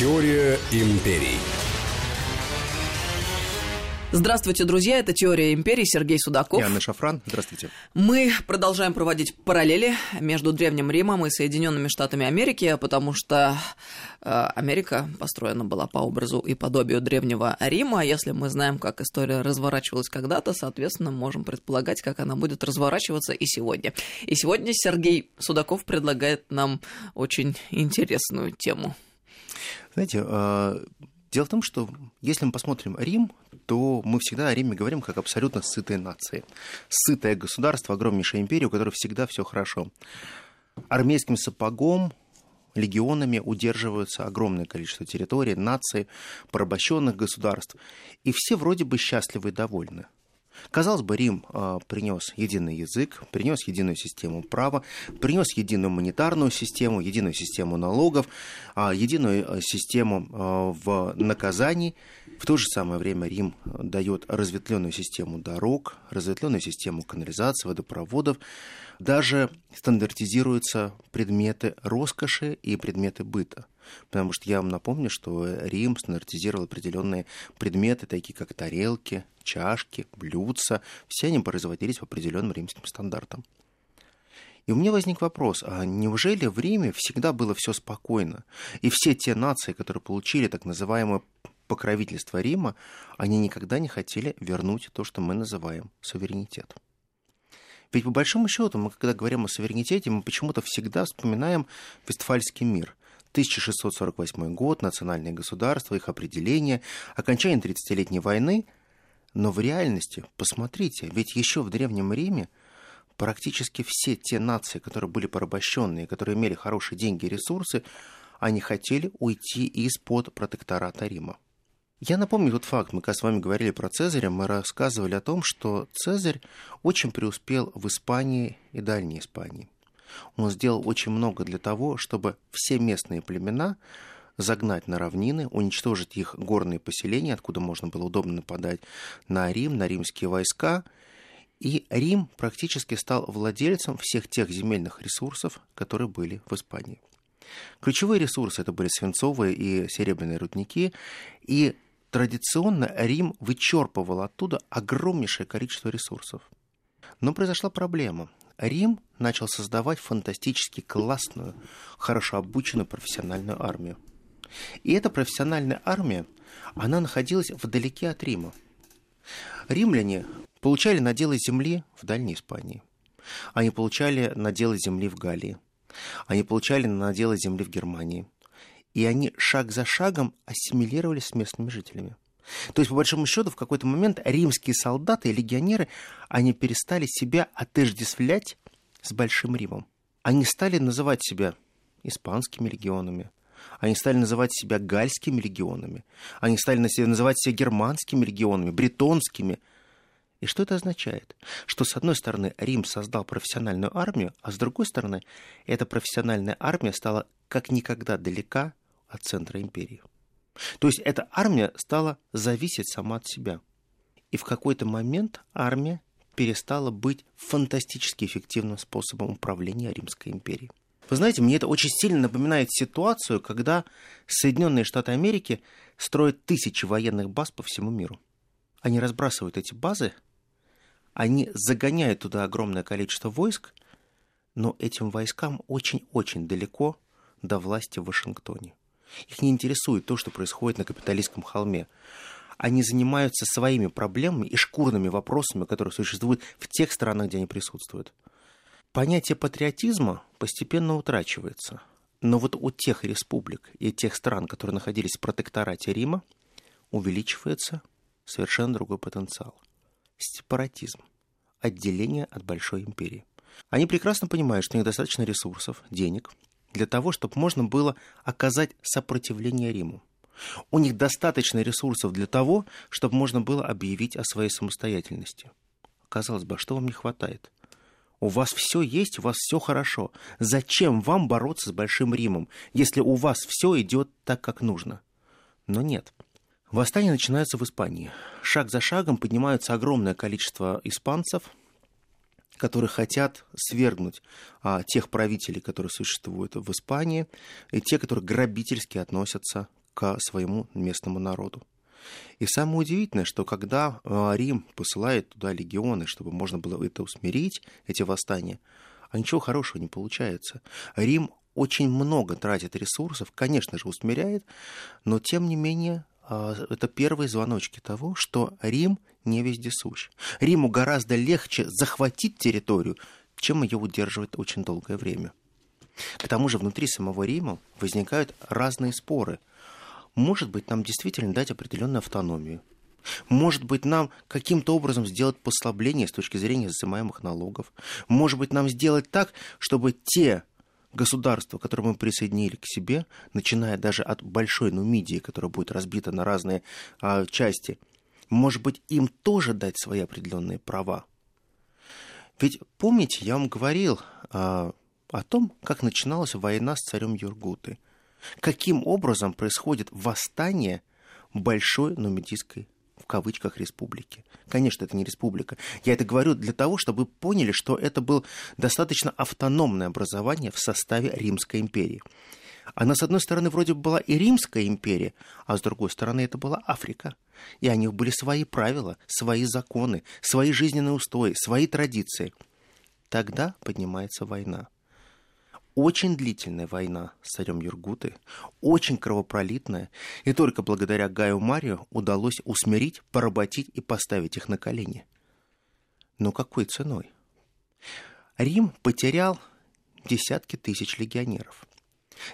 Теория империй. Здравствуйте, друзья. Это «Теория империи». Сергей Судаков. И Анна Шафран. Здравствуйте. Мы продолжаем проводить параллели между Древним Римом и Соединенными Штатами Америки, потому что э, Америка построена была по образу и подобию Древнего Рима. Если мы знаем, как история разворачивалась когда-то, соответственно, можем предполагать, как она будет разворачиваться и сегодня. И сегодня Сергей Судаков предлагает нам очень интересную тему. Знаете, э, Дело в том, что если мы посмотрим Рим, то мы всегда о Риме говорим как абсолютно сытой нации. Сытое государство, огромнейшая империя, у которой всегда все хорошо. Армейским сапогом, легионами удерживаются огромное количество территорий, наций, порабощенных государств. И все вроде бы счастливы и довольны. Казалось бы, Рим э, принес единый язык, принес единую систему права, принес единую монетарную систему, единую систему налогов, э, единую э, систему в наказании. В то же самое время Рим дает разветвленную систему дорог, разветвленную систему канализации, водопроводов, даже стандартизируются предметы роскоши и предметы быта. Потому что я вам напомню, что Рим стандартизировал определенные предметы, такие как тарелки, чашки, блюдца. Все они производились по определенным римским стандартам. И у меня возник вопрос, а неужели в Риме всегда было все спокойно? И все те нации, которые получили так называемое покровительство Рима, они никогда не хотели вернуть то, что мы называем суверенитет. Ведь по большому счету, мы когда говорим о суверенитете, мы почему-то всегда вспоминаем Вестфальский мир. 1648 год, национальные государства, их определение, окончание 30-летней войны. Но в реальности, посмотрите, ведь еще в Древнем Риме практически все те нации, которые были порабощенные, которые имели хорошие деньги и ресурсы, они хотели уйти из-под протектората Рима. Я напомню тот факт, мы когда с вами говорили про Цезаря, мы рассказывали о том, что Цезарь очень преуспел в Испании и Дальней Испании. Он сделал очень много для того, чтобы все местные племена загнать на равнины, уничтожить их горные поселения, откуда можно было удобно нападать на Рим, на римские войска. И Рим практически стал владельцем всех тех земельных ресурсов, которые были в Испании. Ключевые ресурсы это были свинцовые и серебряные рудники, и традиционно Рим вычерпывал оттуда огромнейшее количество ресурсов. Но произошла проблема. Рим начал создавать фантастически классную, хорошо обученную профессиональную армию. И эта профессиональная армия, она находилась вдалеке от Рима. Римляне получали наделы земли в Дальней Испании. Они получали наделы земли в Галлии. Они получали наделы земли в Германии. И они шаг за шагом ассимилировались с местными жителями. То есть, по большому счету, в какой-то момент римские солдаты и легионеры, они перестали себя отождествлять с Большим Римом. Они стали называть себя испанскими легионами, они стали называть себя гальскими легионами, они стали называть себя германскими легионами, бретонскими. И что это означает? Что, с одной стороны, Рим создал профессиональную армию, а с другой стороны, эта профессиональная армия стала как никогда далека от центра империи. То есть эта армия стала зависеть сама от себя. И в какой-то момент армия перестала быть фантастически эффективным способом управления Римской империей. Вы знаете, мне это очень сильно напоминает ситуацию, когда Соединенные Штаты Америки строят тысячи военных баз по всему миру. Они разбрасывают эти базы, они загоняют туда огромное количество войск, но этим войскам очень-очень далеко до власти в Вашингтоне. Их не интересует то, что происходит на капиталистском холме. Они занимаются своими проблемами и шкурными вопросами, которые существуют в тех странах, где они присутствуют. Понятие патриотизма постепенно утрачивается. Но вот у тех республик и тех стран, которые находились в протекторате Рима, увеличивается совершенно другой потенциал. Сепаратизм. Отделение от большой империи. Они прекрасно понимают, что у них достаточно ресурсов, денег – для того, чтобы можно было оказать сопротивление Риму. У них достаточно ресурсов для того, чтобы можно было объявить о своей самостоятельности. Казалось бы, а что вам не хватает? У вас все есть, у вас все хорошо. Зачем вам бороться с Большим Римом, если у вас все идет так, как нужно? Но нет. Восстание начинается в Испании. Шаг за шагом поднимаются огромное количество испанцев, которые хотят свергнуть а, тех правителей, которые существуют в Испании, и те, которые грабительски относятся к своему местному народу. И самое удивительное, что когда э, Рим посылает туда легионы, чтобы можно было это усмирить, эти восстания, а ничего хорошего не получается. Рим очень много тратит ресурсов, конечно же, усмиряет, но тем не менее а, это первые звоночки того, что Рим не вездесущ. Риму гораздо легче захватить территорию, чем ее удерживать очень долгое время. К тому же внутри самого Рима возникают разные споры. Может быть, нам действительно дать определенную автономию. Может быть, нам каким-то образом сделать послабление с точки зрения взимаемых налогов. Может быть, нам сделать так, чтобы те государства, которые мы присоединили к себе, начиная даже от большой Нумидии, которая будет разбита на разные а, части, может быть, им тоже дать свои определенные права. Ведь помните, я вам говорил а, о том, как начиналась война с царем Юргуты. Каким образом происходит восстание большой нумидийской кавычках республики. Конечно, это не республика. Я это говорю для того, чтобы вы поняли, что это было достаточно автономное образование в составе Римской империи. Она, с одной стороны, вроде бы была и Римская империя, а с другой стороны, это была Африка. И у них были свои правила, свои законы, свои жизненные устои, свои традиции. Тогда поднимается война очень длительная война с царем Юргуты, очень кровопролитная, и только благодаря Гаю Марию удалось усмирить, поработить и поставить их на колени. Но какой ценой? Рим потерял десятки тысяч легионеров.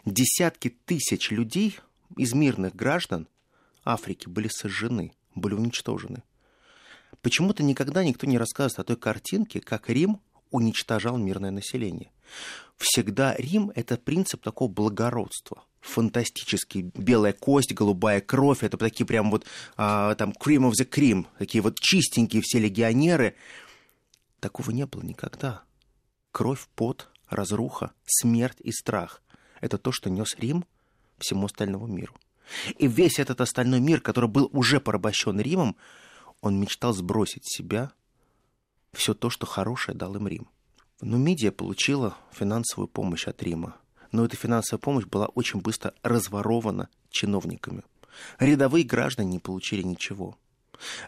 Десятки тысяч людей из мирных граждан Африки были сожжены, были уничтожены. Почему-то никогда никто не рассказывает о той картинке, как Рим уничтожал мирное население. Всегда Рим – это принцип такого благородства фантастический. Белая кость, голубая кровь, это такие прям вот а, там cream of the cream, такие вот чистенькие все легионеры. Такого не было никогда. Кровь, пот, разруха, смерть и страх – это то, что нес Рим всему остальному миру. И весь этот остальной мир, который был уже порабощен Римом, он мечтал сбросить с себя все то, что хорошее дал им Рим. Но Мидия получила финансовую помощь от Рима. Но эта финансовая помощь была очень быстро разворована чиновниками. Рядовые граждане не получили ничего.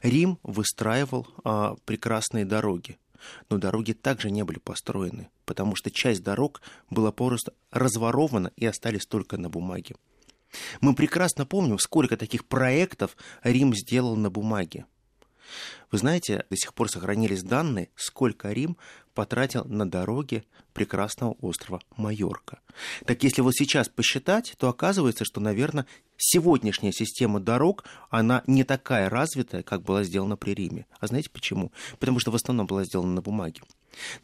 Рим выстраивал а, прекрасные дороги, но дороги также не были построены, потому что часть дорог была просто разворована и остались только на бумаге. Мы прекрасно помним, сколько таких проектов Рим сделал на бумаге. Вы знаете, до сих пор сохранились данные, сколько Рим потратил на дороги прекрасного острова Майорка. Так если вот сейчас посчитать, то оказывается, что, наверное, сегодняшняя система дорог, она не такая развитая, как была сделана при Риме. А знаете почему? Потому что в основном была сделана на бумаге.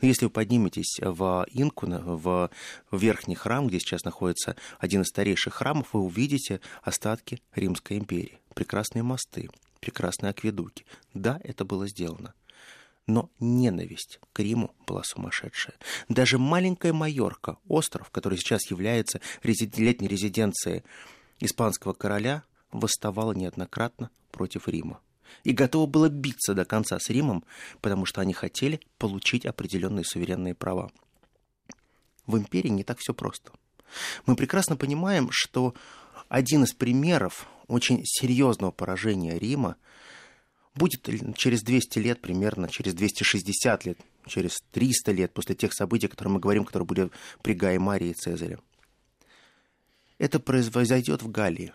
Но если вы подниметесь в Инку, в верхний храм, где сейчас находится один из старейших храмов, вы увидите остатки Римской империи. Прекрасные мосты, прекрасные акведуки. Да, это было сделано. Но ненависть к Риму была сумасшедшая. Даже маленькая Майорка, остров, который сейчас является летней резиденцией испанского короля, восставала неоднократно против Рима. И готова была биться до конца с Римом, потому что они хотели получить определенные суверенные права. В империи не так все просто. Мы прекрасно понимаем, что один из примеров очень серьезного поражения Рима будет через 200 лет примерно, через 260 лет, через 300 лет после тех событий, о которых мы говорим, которые были при Гае Марии и Цезаре. Это произойдет в Галлии,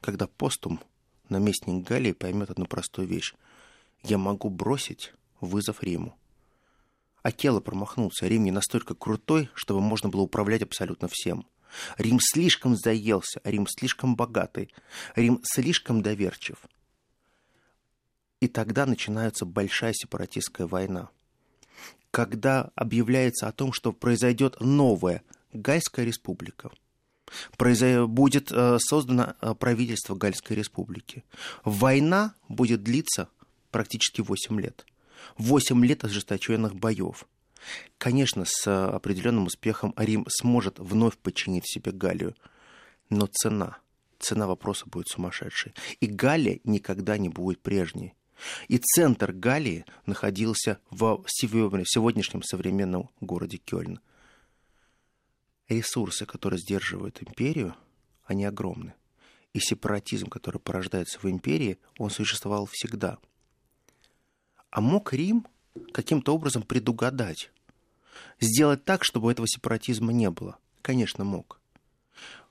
когда постум, наместник Галлии, поймет одну простую вещь. Я могу бросить вызов Риму. Акела промахнулся. Рим не настолько крутой, чтобы можно было управлять абсолютно всем – Рим слишком заелся, Рим слишком богатый, Рим слишком доверчив. И тогда начинается большая сепаратистская война. Когда объявляется о том, что произойдет новая Гальская республика, будет э, создано э, правительство Гальской республики. Война будет длиться практически 8 лет. 8 лет ожесточенных боев. Конечно, с определенным успехом Рим сможет вновь подчинить себе Галлию, но цена, цена вопроса будет сумасшедшей. И Галлия никогда не будет прежней. И центр Галлии находился в сегодняшнем современном городе Кёльн. Ресурсы, которые сдерживают империю, они огромны. И сепаратизм, который порождается в империи, он существовал всегда. А мог Рим каким-то образом предугадать, сделать так, чтобы этого сепаратизма не было? Конечно, мог.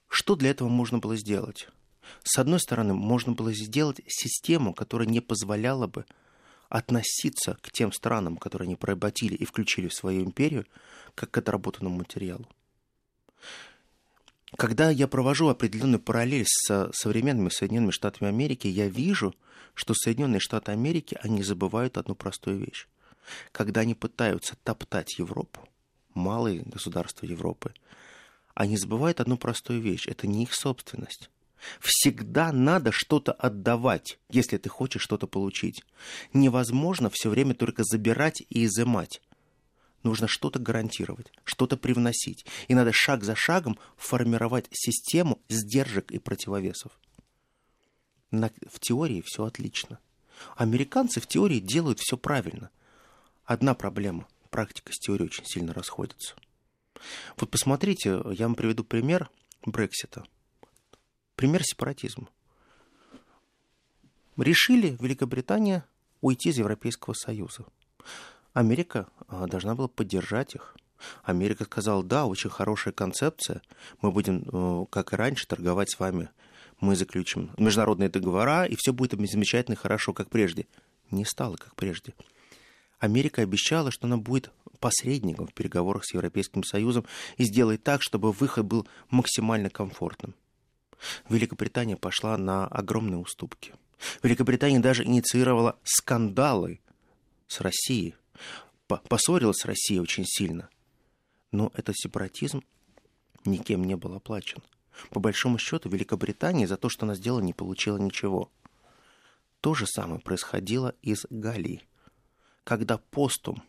Что для этого можно было сделать? С одной стороны, можно было сделать систему, которая не позволяла бы относиться к тем странам, которые они проработили и включили в свою империю, как к отработанному материалу. Когда я провожу определенную параллель с современными Соединенными Штатами Америки, я вижу, что Соединенные Штаты Америки, они забывают одну простую вещь. Когда они пытаются топтать Европу, малые государства Европы, они забывают одну простую вещь. Это не их собственность. Всегда надо что-то отдавать, если ты хочешь что-то получить. Невозможно все время только забирать и изымать нужно что-то гарантировать, что-то привносить. И надо шаг за шагом формировать систему сдержек и противовесов. На, в теории все отлично. Американцы в теории делают все правильно. Одна проблема. Практика с теорией очень сильно расходится. Вот посмотрите, я вам приведу пример Брексита. Пример сепаратизма. Решили Великобритания уйти из Европейского Союза. Америка а, должна была поддержать их. Америка сказала, да, очень хорошая концепция, мы будем, э, как и раньше, торговать с вами, мы заключим международные договора, и все будет замечательно и хорошо, как прежде. Не стало, как прежде. Америка обещала, что она будет посредником в переговорах с Европейским Союзом и сделает так, чтобы выход был максимально комфортным. Великобритания пошла на огромные уступки. Великобритания даже инициировала скандалы с Россией поссорилась с Россией очень сильно. Но этот сепаратизм никем не был оплачен. По большому счету, Великобритания за то, что она сделала, не получила ничего. То же самое происходило и с Галией. Когда Постум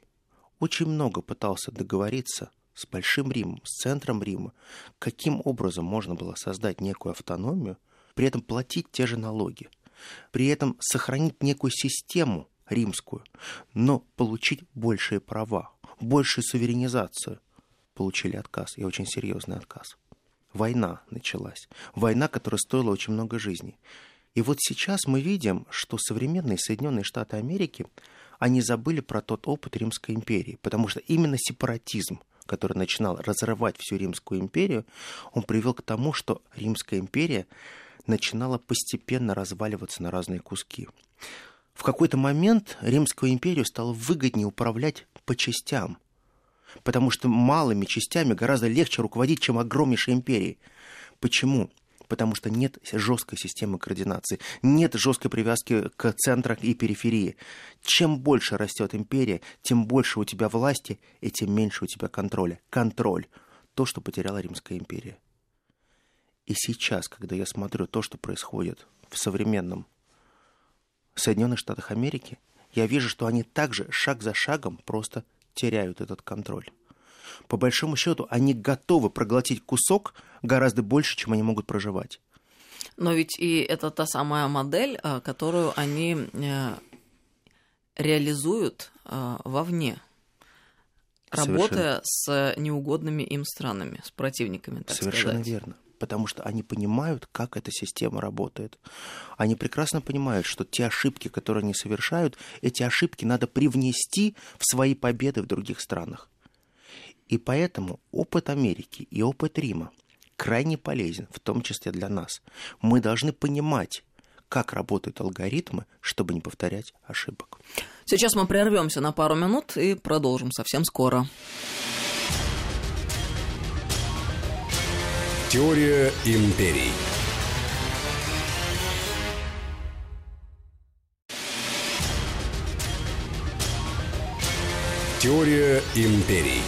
очень много пытался договориться с Большим Римом, с центром Рима, каким образом можно было создать некую автономию, при этом платить те же налоги, при этом сохранить некую систему римскую, но получить большие права, большую суверенизацию. Получили отказ, и очень серьезный отказ. Война началась. Война, которая стоила очень много жизней. И вот сейчас мы видим, что современные Соединенные Штаты Америки, они забыли про тот опыт Римской империи, потому что именно сепаратизм, который начинал разрывать всю Римскую империю, он привел к тому, что Римская империя начинала постепенно разваливаться на разные куски в какой-то момент Римскую империю стало выгоднее управлять по частям, потому что малыми частями гораздо легче руководить, чем огромнейшей империей. Почему? Потому что нет жесткой системы координации, нет жесткой привязки к центрам и периферии. Чем больше растет империя, тем больше у тебя власти, и тем меньше у тебя контроля. Контроль. То, что потеряла Римская империя. И сейчас, когда я смотрю то, что происходит в современном в Соединенных Штатах Америки, я вижу, что они также шаг за шагом просто теряют этот контроль. По большому счету, они готовы проглотить кусок гораздо больше, чем они могут проживать. Но ведь и это та самая модель, э, которую они э, реализуют э, вовне, работая Совершенно. с неугодными им странами, с противниками, так Совершенно сказать. верно потому что они понимают, как эта система работает. Они прекрасно понимают, что те ошибки, которые они совершают, эти ошибки надо привнести в свои победы в других странах. И поэтому опыт Америки и опыт Рима крайне полезен, в том числе для нас. Мы должны понимать, как работают алгоритмы, чтобы не повторять ошибок. Сейчас мы прервемся на пару минут и продолжим совсем скоро. Теория империй. Теория империй.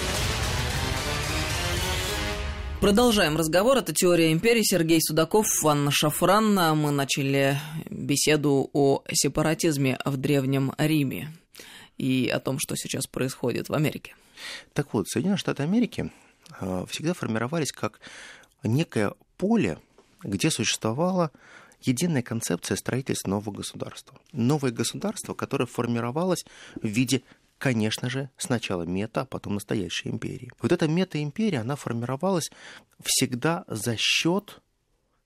Продолжаем разговор. Это «Теория империи». Сергей Судаков, Анна Шафран. Мы начали беседу о сепаратизме в Древнем Риме и о том, что сейчас происходит в Америке. Так вот, Соединенные Штаты Америки а, всегда формировались как некое поле, где существовала единая концепция строительства нового государства. Новое государство, которое формировалось в виде конечно же, сначала мета, а потом настоящей империи. Вот эта мета-империя, она формировалась всегда за счет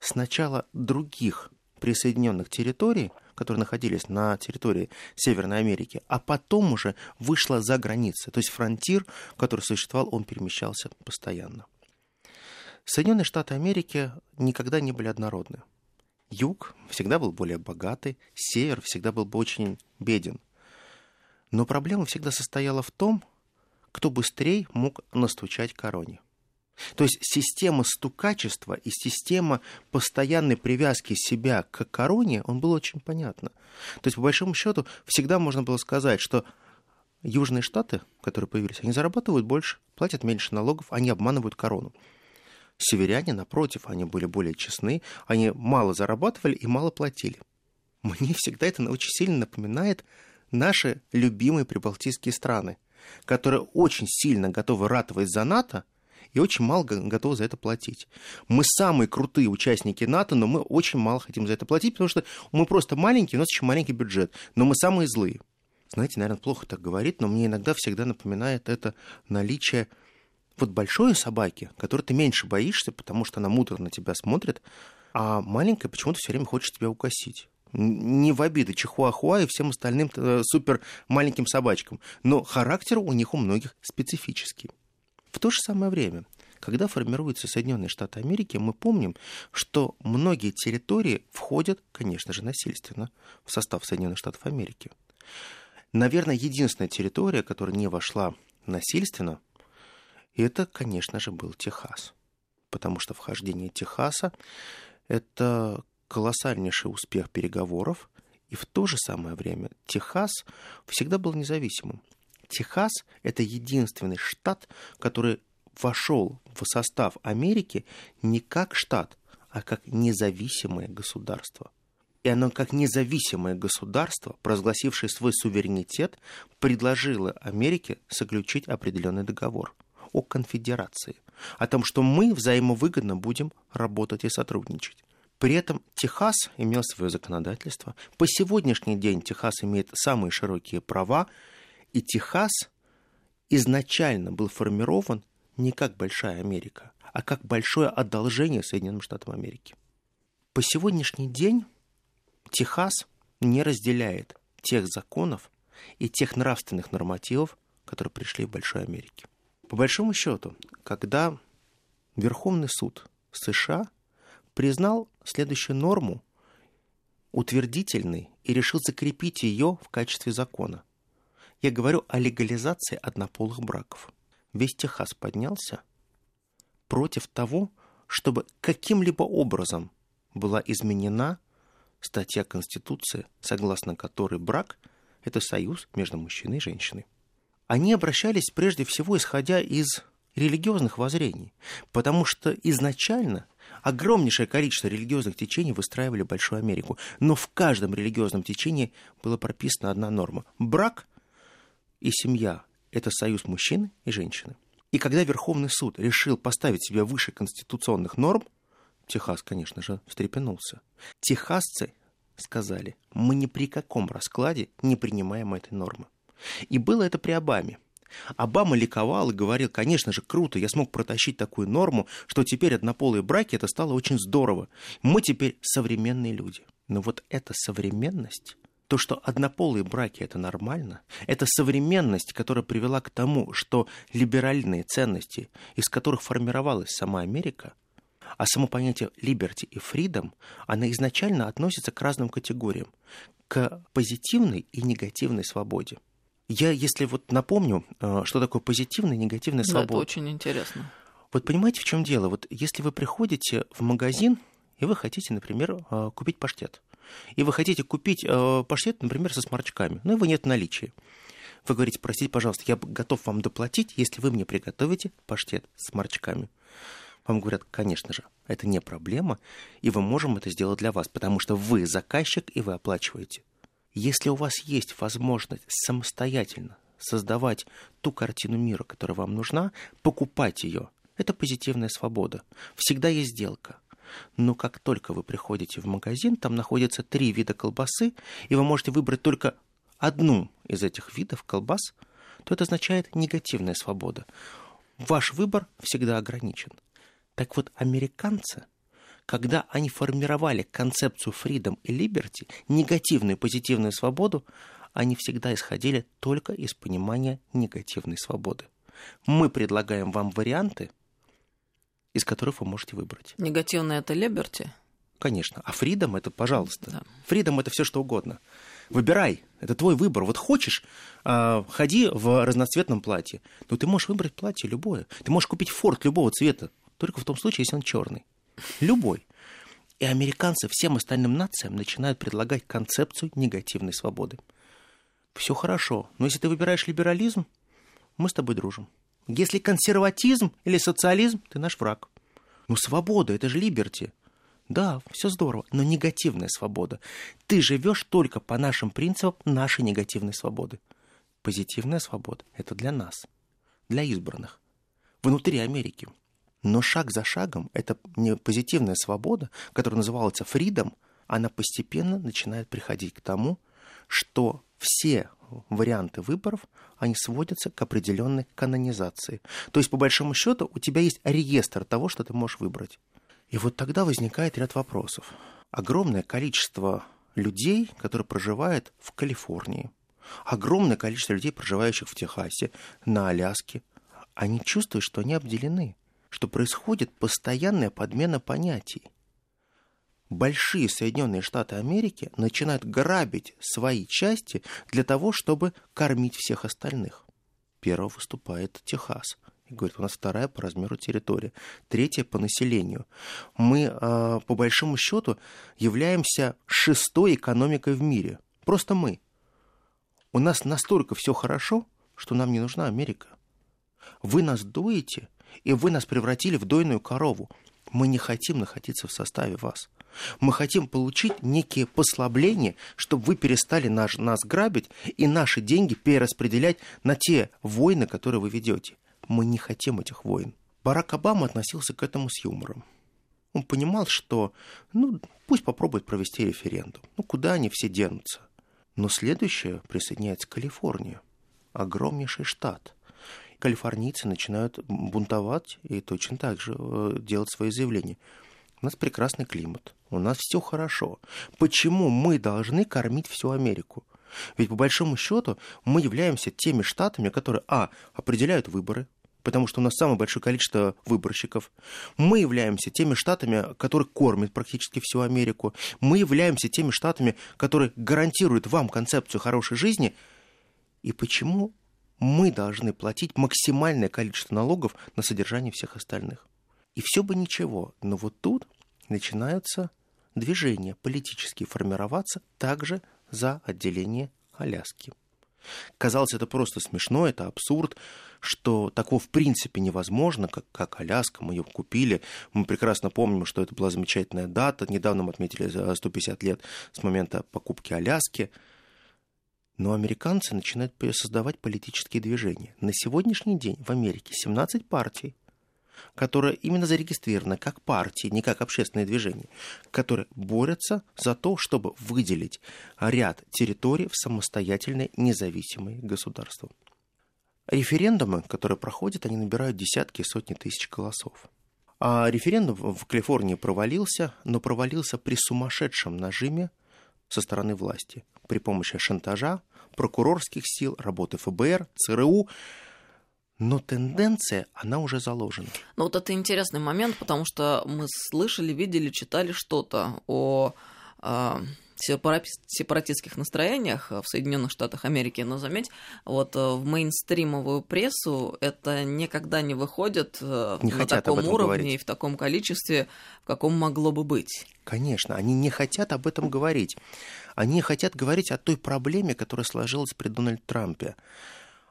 сначала других присоединенных территорий, которые находились на территории Северной Америки, а потом уже вышла за границы. То есть фронтир, который существовал, он перемещался постоянно. Соединенные Штаты Америки никогда не были однородны. Юг всегда был более богатый, север всегда был бы очень беден. Но проблема всегда состояла в том, кто быстрее мог настучать короне. То есть система стукачества и система постоянной привязки себя к короне, он был очень понятно. То есть, по большому счету, всегда можно было сказать, что Южные Штаты, которые появились, они зарабатывают больше, платят меньше налогов, они обманывают корону. Северяне, напротив, они были более честны, они мало зарабатывали и мало платили. Мне всегда это очень сильно напоминает наши любимые прибалтийские страны, которые очень сильно готовы ратовать за НАТО, и очень мало готовы за это платить. Мы самые крутые участники НАТО, но мы очень мало хотим за это платить, потому что мы просто маленькие, у нас еще маленький бюджет, но мы самые злые. Знаете, наверное, плохо так говорит, но мне иногда всегда напоминает это наличие вот большой собаки, которой ты меньше боишься, потому что она мудро на тебя смотрит, а маленькая почему-то все время хочет тебя укусить. Не в обиду Чихуахуа и всем остальным э, супер маленьким собачкам. Но характер у них у многих специфический. В то же самое время, когда формируются Соединенные Штаты Америки, мы помним, что многие территории входят, конечно же, насильственно в состав Соединенных Штатов Америки. Наверное, единственная территория, которая не вошла насильственно, это, конечно же, был Техас. Потому что вхождение Техаса – это колоссальнейший успех переговоров, и в то же самое время Техас всегда был независимым. Техас – это единственный штат, который вошел в состав Америки не как штат, а как независимое государство. И оно как независимое государство, провозгласившее свой суверенитет, предложило Америке заключить определенный договор – о конфедерации, о том, что мы взаимовыгодно будем работать и сотрудничать. При этом Техас имел свое законодательство. По сегодняшний день Техас имеет самые широкие права, и Техас изначально был формирован не как большая Америка, а как большое одолжение Соединенным Штатам Америки. По сегодняшний день Техас не разделяет тех законов и тех нравственных нормативов, которые пришли в Большой Америке. По большому счету, когда Верховный суд США признал следующую норму утвердительной и решил закрепить ее в качестве закона. Я говорю о легализации однополых браков. Весь Техас поднялся против того, чтобы каким-либо образом была изменена статья Конституции, согласно которой брак – это союз между мужчиной и женщиной они обращались прежде всего исходя из религиозных воззрений, потому что изначально огромнейшее количество религиозных течений выстраивали Большую Америку, но в каждом религиозном течении была прописана одна норма. Брак и семья – это союз мужчины и женщины. И когда Верховный суд решил поставить себя выше конституционных норм, Техас, конечно же, встрепенулся. Техасцы сказали, мы ни при каком раскладе не принимаем этой нормы. И было это при Обаме. Обама ликовал и говорил, конечно же, круто, я смог протащить такую норму, что теперь однополые браки это стало очень здорово. Мы теперь современные люди. Но вот эта современность, то, что однополые браки это нормально, это современность, которая привела к тому, что либеральные ценности, из которых формировалась сама Америка, а само понятие liberty и freedom, она изначально относится к разным категориям, к позитивной и негативной свободе. Я, если вот напомню, э, что такое позитивная и негативная свобода. Да, это очень интересно. Вот понимаете, в чем дело? Вот если вы приходите в магазин, и вы хотите, например, э, купить паштет, и вы хотите купить э, паштет, например, со сморчками, но его нет в наличии. Вы говорите, простите, пожалуйста, я готов вам доплатить, если вы мне приготовите паштет с сморчками. Вам говорят, конечно же, это не проблема, и мы можем это сделать для вас, потому что вы заказчик, и вы оплачиваете. Если у вас есть возможность самостоятельно создавать ту картину мира, которая вам нужна, покупать ее, это позитивная свобода. Всегда есть сделка. Но как только вы приходите в магазин, там находятся три вида колбасы, и вы можете выбрать только одну из этих видов колбас, то это означает негативная свобода. Ваш выбор всегда ограничен. Так вот, американцы, когда они формировали концепцию freedom и liberty, негативную и позитивную свободу, они всегда исходили только из понимания негативной свободы. Мы предлагаем вам варианты, из которых вы можете выбрать. Негативное это liberty? Конечно. А freedom это, пожалуйста. Да. Freedom это все что угодно. Выбирай, это твой выбор. Вот хочешь, э, ходи в разноцветном платье. Но ты можешь выбрать платье любое. Ты можешь купить форт любого цвета, только в том случае, если он черный. Любой. И американцы всем остальным нациям начинают предлагать концепцию негативной свободы. Все хорошо, но если ты выбираешь либерализм, мы с тобой дружим. Если консерватизм или социализм, ты наш враг. Ну, свобода, это же либерти. Да, все здорово, но негативная свобода. Ты живешь только по нашим принципам нашей негативной свободы. Позитивная свобода – это для нас, для избранных, внутри Америки. Но шаг за шагом эта не позитивная свобода, которая называется фридом, она постепенно начинает приходить к тому, что все варианты выборов, они сводятся к определенной канонизации. То есть, по большому счету, у тебя есть реестр того, что ты можешь выбрать. И вот тогда возникает ряд вопросов. Огромное количество людей, которые проживают в Калифорнии, огромное количество людей, проживающих в Техасе, на Аляске, они чувствуют, что они обделены, что происходит постоянная подмена понятий. Большие Соединенные Штаты Америки начинают грабить свои части для того, чтобы кормить всех остальных. Первым выступает Техас – и говорит, у нас вторая по размеру территория, третья по населению. Мы, а, по большому счету, являемся шестой экономикой в мире. Просто мы. У нас настолько все хорошо, что нам не нужна Америка. Вы нас дуете, и вы нас превратили в дойную корову. Мы не хотим находиться в составе вас. Мы хотим получить некие послабления, чтобы вы перестали наш, нас грабить и наши деньги перераспределять на те войны, которые вы ведете. Мы не хотим этих войн. Барак Обама относился к этому с юмором. Он понимал, что, ну, пусть попробует провести референдум. Ну, куда они все денутся? Но следующее присоединяется Калифорния. Огромнейший штат. Калифорнийцы начинают бунтовать и точно так же э, делать свои заявления. У нас прекрасный климат, у нас все хорошо. Почему мы должны кормить всю Америку? Ведь по большому счету мы являемся теми штатами, которые, а, определяют выборы, потому что у нас самое большое количество выборщиков. Мы являемся теми штатами, которые кормят практически всю Америку. Мы являемся теми штатами, которые гарантируют вам концепцию хорошей жизни. И почему мы должны платить максимальное количество налогов на содержание всех остальных? И все бы ничего, но вот тут начинаются движения политические формироваться также за отделение Аляски. Казалось, это просто смешно, это абсурд, что такого в принципе невозможно, как, как Аляска, мы ее купили. Мы прекрасно помним, что это была замечательная дата. Недавно мы отметили 150 лет с момента покупки Аляски. Но американцы начинают создавать политические движения. На сегодняшний день в Америке 17 партий, которые именно зарегистрированы как партии, не как общественные движения, которые борются за то, чтобы выделить ряд территорий в самостоятельные независимые государства. Референдумы, которые проходят, они набирают десятки и сотни тысяч голосов. А референдум в Калифорнии провалился, но провалился при сумасшедшем нажиме со стороны власти при помощи шантажа, прокурорских сил, работы ФБР, ЦРУ, но тенденция, она уже заложена. Ну вот это интересный момент, потому что мы слышали, видели, читали что-то о э, сепаратистских настроениях в Соединенных Штатах Америки, но заметь, вот э, в мейнстримовую прессу это никогда не выходит э, не на таком уровне говорить. и в таком количестве, в каком могло бы быть. Конечно, они не хотят об этом говорить. Они хотят говорить о той проблеме, которая сложилась при Дональде Трампе.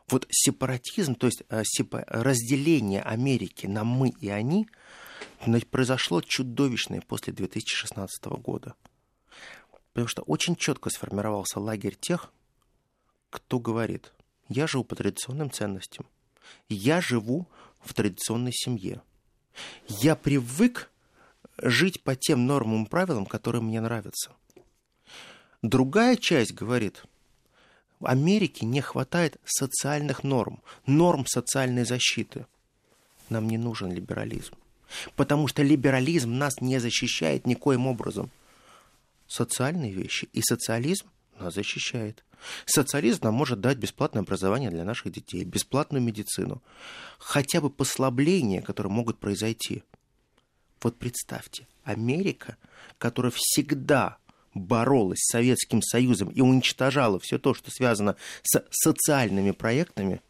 Вот сепаратизм, то есть э, разделение Америки на мы и они, произошло чудовищное после 2016 года. Потому что очень четко сформировался лагерь тех, кто говорит, я живу по традиционным ценностям, я живу в традиционной семье, я привык жить по тем нормам и правилам, которые мне нравятся. Другая часть говорит – в Америке не хватает социальных норм, норм социальной защиты. Нам не нужен либерализм. Потому что либерализм нас не защищает никоим образом. Социальные вещи и социализм нас защищает. Социализм нам может дать бесплатное образование для наших детей, бесплатную медицину, хотя бы послабления, которые могут произойти. Вот представьте, Америка, которая всегда боролась с Советским Союзом и уничтожала все то, что связано с социальными проектами,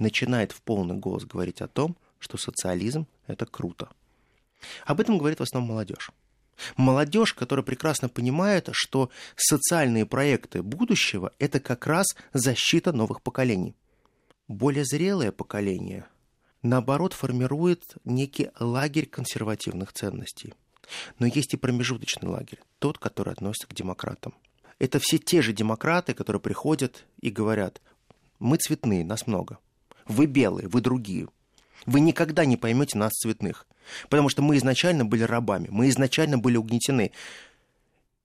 начинает в полный голос говорить о том, что социализм – это круто. Об этом говорит в основном молодежь. Молодежь, которая прекрасно понимает, что социальные проекты будущего – это как раз защита новых поколений. Более зрелое поколение, наоборот, формирует некий лагерь консервативных ценностей. Но есть и промежуточный лагерь, тот, который относится к демократам. Это все те же демократы, которые приходят и говорят, мы цветные, нас много. Вы белые, вы другие. Вы никогда не поймете нас цветных. Потому что мы изначально были рабами, мы изначально были угнетены.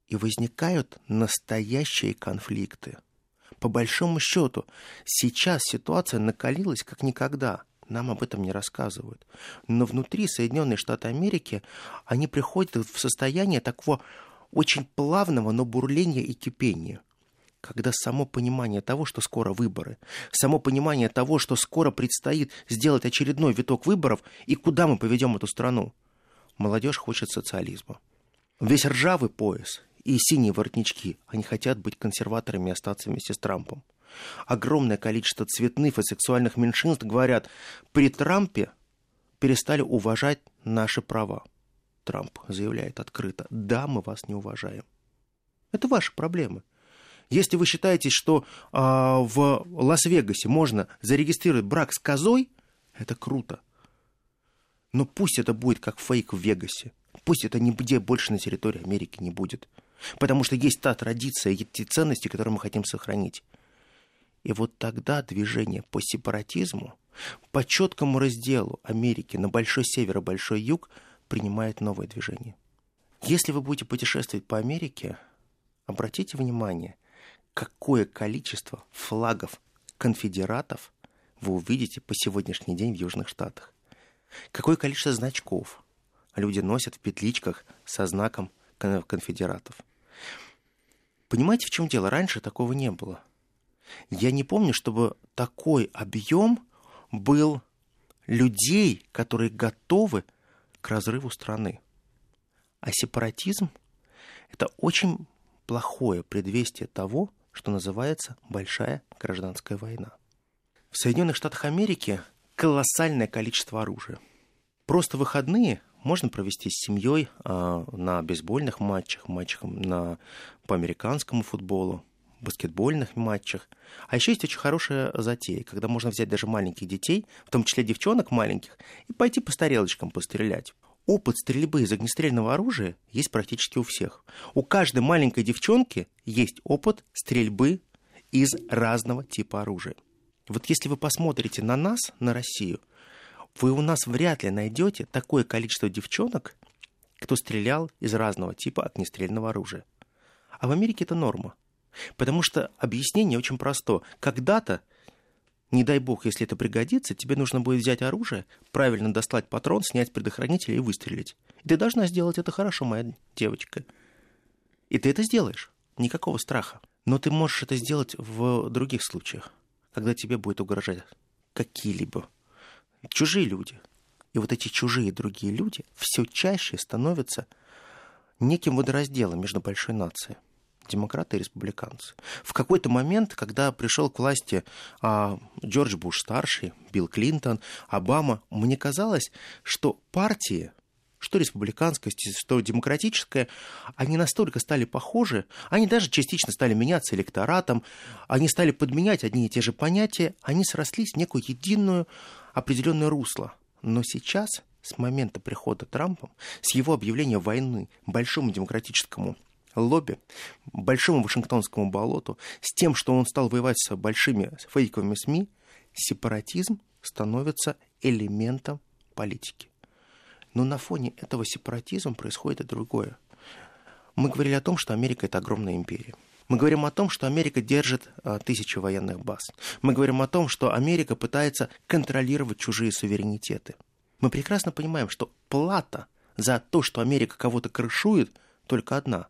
И возникают настоящие конфликты. По большому счету, сейчас ситуация накалилась как никогда. Нам об этом не рассказывают. Но внутри Соединенные Штаты Америки они приходят в состояние такого очень плавного, но бурления и кипения – когда само понимание того, что скоро выборы, само понимание того, что скоро предстоит сделать очередной виток выборов и куда мы поведем эту страну. Молодежь хочет социализма. Весь ржавый пояс и синие воротнички, они хотят быть консерваторами и остаться вместе с Трампом. Огромное количество цветных и сексуальных меньшинств говорят, при Трампе перестали уважать наши права. Трамп заявляет открыто, да, мы вас не уважаем. Это ваши проблемы. Если вы считаете, что э, в Лас-Вегасе можно зарегистрировать брак с козой, это круто. Но пусть это будет как фейк в Вегасе. Пусть это нигде больше на территории Америки не будет. Потому что есть та традиция, и те ценности, которые мы хотим сохранить. И вот тогда движение по сепаратизму, по четкому разделу Америки на Большой Север и Большой Юг принимает новое движение. Если вы будете путешествовать по Америке, обратите внимание, какое количество флагов конфедератов вы увидите по сегодняшний день в Южных Штатах. Какое количество значков люди носят в петличках со знаком конфедератов. Понимаете, в чем дело? Раньше такого не было. Я не помню, чтобы такой объем был людей, которые готовы к разрыву страны. А сепаратизм – это очень плохое предвестие того, что называется большая гражданская война. В Соединенных Штатах Америки колоссальное количество оружия. Просто выходные можно провести с семьей а, на бейсбольных матчах, матчах на, по американскому футболу, баскетбольных матчах. А еще есть очень хорошая затея, когда можно взять даже маленьких детей, в том числе девчонок маленьких, и пойти по старелочкам пострелять опыт стрельбы из огнестрельного оружия есть практически у всех. У каждой маленькой девчонки есть опыт стрельбы из разного типа оружия. Вот если вы посмотрите на нас, на Россию, вы у нас вряд ли найдете такое количество девчонок, кто стрелял из разного типа огнестрельного оружия. А в Америке это норма. Потому что объяснение очень просто. Когда-то не дай бог, если это пригодится, тебе нужно будет взять оружие, правильно достать патрон, снять предохранитель и выстрелить. Ты должна сделать это хорошо, моя девочка. И ты это сделаешь. Никакого страха. Но ты можешь это сделать в других случаях, когда тебе будет угрожать какие-либо чужие люди. И вот эти чужие другие люди все чаще становятся неким водоразделом между большой нацией демократы и республиканцы. В какой-то момент, когда пришел к власти а, Джордж Буш старший, Билл Клинтон, Обама, мне казалось, что партии, что республиканская, что демократическая, они настолько стали похожи, они даже частично стали меняться электоратом, они стали подменять одни и те же понятия, они срослись в некую единую определенное русло. Но сейчас, с момента прихода Трампа, с его объявления войны большому демократическому лобби, большому Вашингтонскому болоту, с тем, что он стал воевать с большими фейковыми СМИ, сепаратизм становится элементом политики. Но на фоне этого сепаратизма происходит и другое. Мы говорили о том, что Америка – это огромная империя. Мы говорим о том, что Америка держит а, тысячи военных баз. Мы говорим о том, что Америка пытается контролировать чужие суверенитеты. Мы прекрасно понимаем, что плата за то, что Америка кого-то крышует, только одна.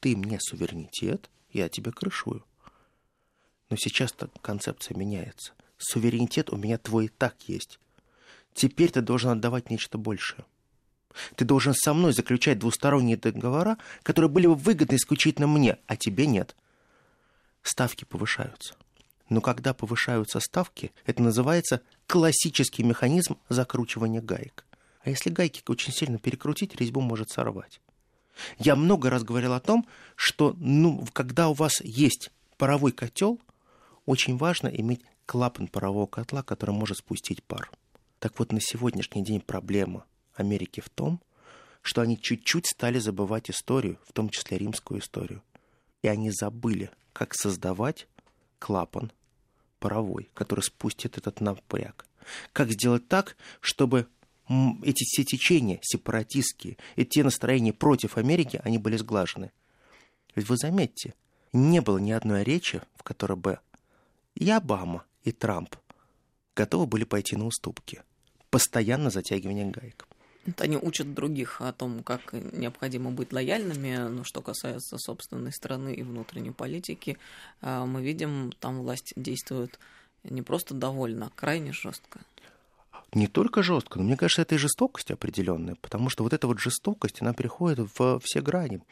Ты мне суверенитет, я тебя крышую. Но сейчас-то концепция меняется. Суверенитет у меня твой и так есть. Теперь ты должен отдавать нечто большее. Ты должен со мной заключать двусторонние договора, которые были бы выгодны исключительно мне, а тебе нет. Ставки повышаются. Но когда повышаются ставки, это называется классический механизм закручивания гаек. А если гайки очень сильно перекрутить, резьбу может сорвать. Я много раз говорил о том, что ну, когда у вас есть паровой котел, очень важно иметь клапан парового котла, который может спустить пар. Так вот, на сегодняшний день проблема Америки в том, что они чуть-чуть стали забывать историю, в том числе римскую историю. И они забыли, как создавать клапан паровой, который спустит этот напряг. Как сделать так, чтобы эти все течения сепаратистские, и те настроения против Америки, они были сглажены. Ведь вы заметьте, не было ни одной речи, в которой бы и Обама, и Трамп готовы были пойти на уступки. Постоянно затягивание гаек. Это они учат других о том, как необходимо быть лояльными, но что касается собственной страны и внутренней политики, а, мы видим, там власть действует не просто довольно, а крайне жестко. Не только жестко, но мне кажется, это и жестокость определенная, потому что вот эта вот жестокость, она переходит в все грани.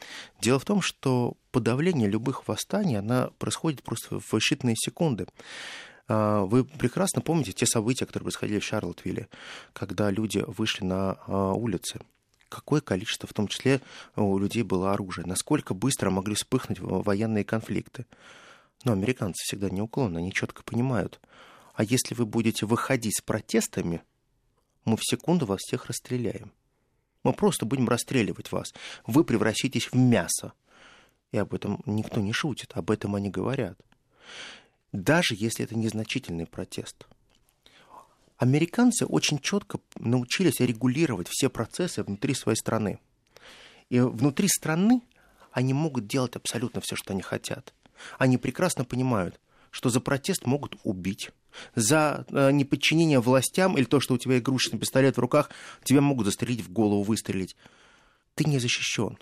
Дело в том, что подавление любых восстаний, она происходит просто в считанные секунды. А, вы прекрасно помните те события, которые происходили в Шарлотвилле, когда люди вышли на а, улицы. Какое количество, в том числе, у людей было оружия? Насколько быстро могли вспыхнуть военные конфликты? Но американцы всегда неуклонно, они четко понимают. А если вы будете выходить с протестами, мы в секунду вас всех расстреляем. Мы просто будем расстреливать вас. Вы превратитесь в мясо. И об этом никто не шутит, об этом они говорят даже если это незначительный протест. Американцы очень четко научились регулировать все процессы внутри своей страны. И внутри страны они могут делать абсолютно все, что они хотят. Они прекрасно понимают, что за протест могут убить, за э, неподчинение властям или то, что у тебя игрушечный пистолет в руках, тебя могут застрелить в голову, выстрелить. Ты не защищен.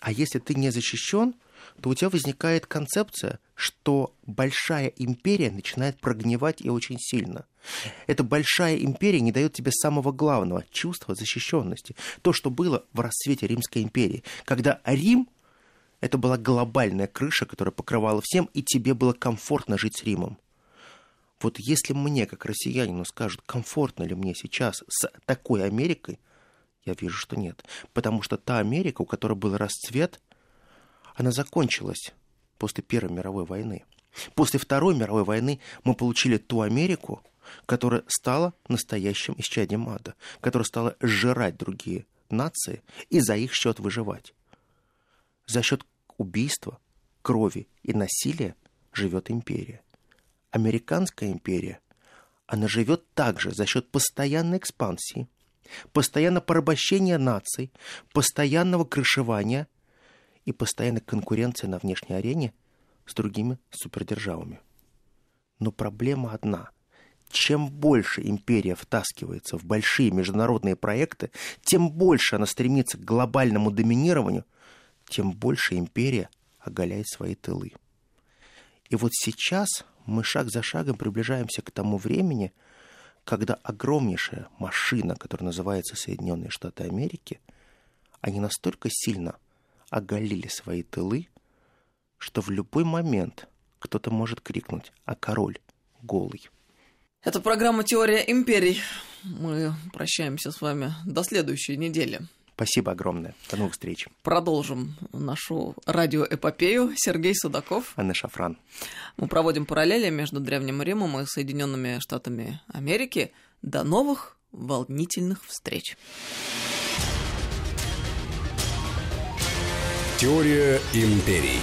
А если ты не защищен, то у тебя возникает концепция, что большая империя начинает прогнивать и очень сильно. Эта большая империя не дает тебе самого главного чувства защищенности. То, что было в расцвете Римской империи, когда Рим это была глобальная крыша, которая покрывала всем, и тебе было комфортно жить с Римом. Вот если мне, как россиянину, скажут, комфортно ли мне сейчас с такой Америкой, я вижу, что нет. Потому что та Америка, у которой был расцвет – она закончилась после Первой мировой войны. После Второй мировой войны мы получили ту Америку, которая стала настоящим исчадием ада, которая стала сжирать другие нации и за их счет выживать. За счет убийства, крови и насилия живет империя. Американская империя, она живет также за счет постоянной экспансии, постоянного порабощения наций, постоянного крышевания и постоянной конкуренция на внешней арене с другими супердержавами. Но проблема одна. Чем больше империя втаскивается в большие международные проекты, тем больше она стремится к глобальному доминированию, тем больше империя оголяет свои тылы. И вот сейчас мы шаг за шагом приближаемся к тому времени, когда огромнейшая машина, которая называется Соединенные Штаты Америки, они настолько сильно оголили свои тылы, что в любой момент кто-то может крикнуть, а король голый. Это программа «Теория империй». Мы прощаемся с вами до следующей недели. Спасибо огромное. До новых встреч. Продолжим нашу радиоэпопею. Сергей Судаков. Анна Шафран. Мы проводим параллели между Древним Римом и Соединенными Штатами Америки. До новых волнительных встреч. Теория империй.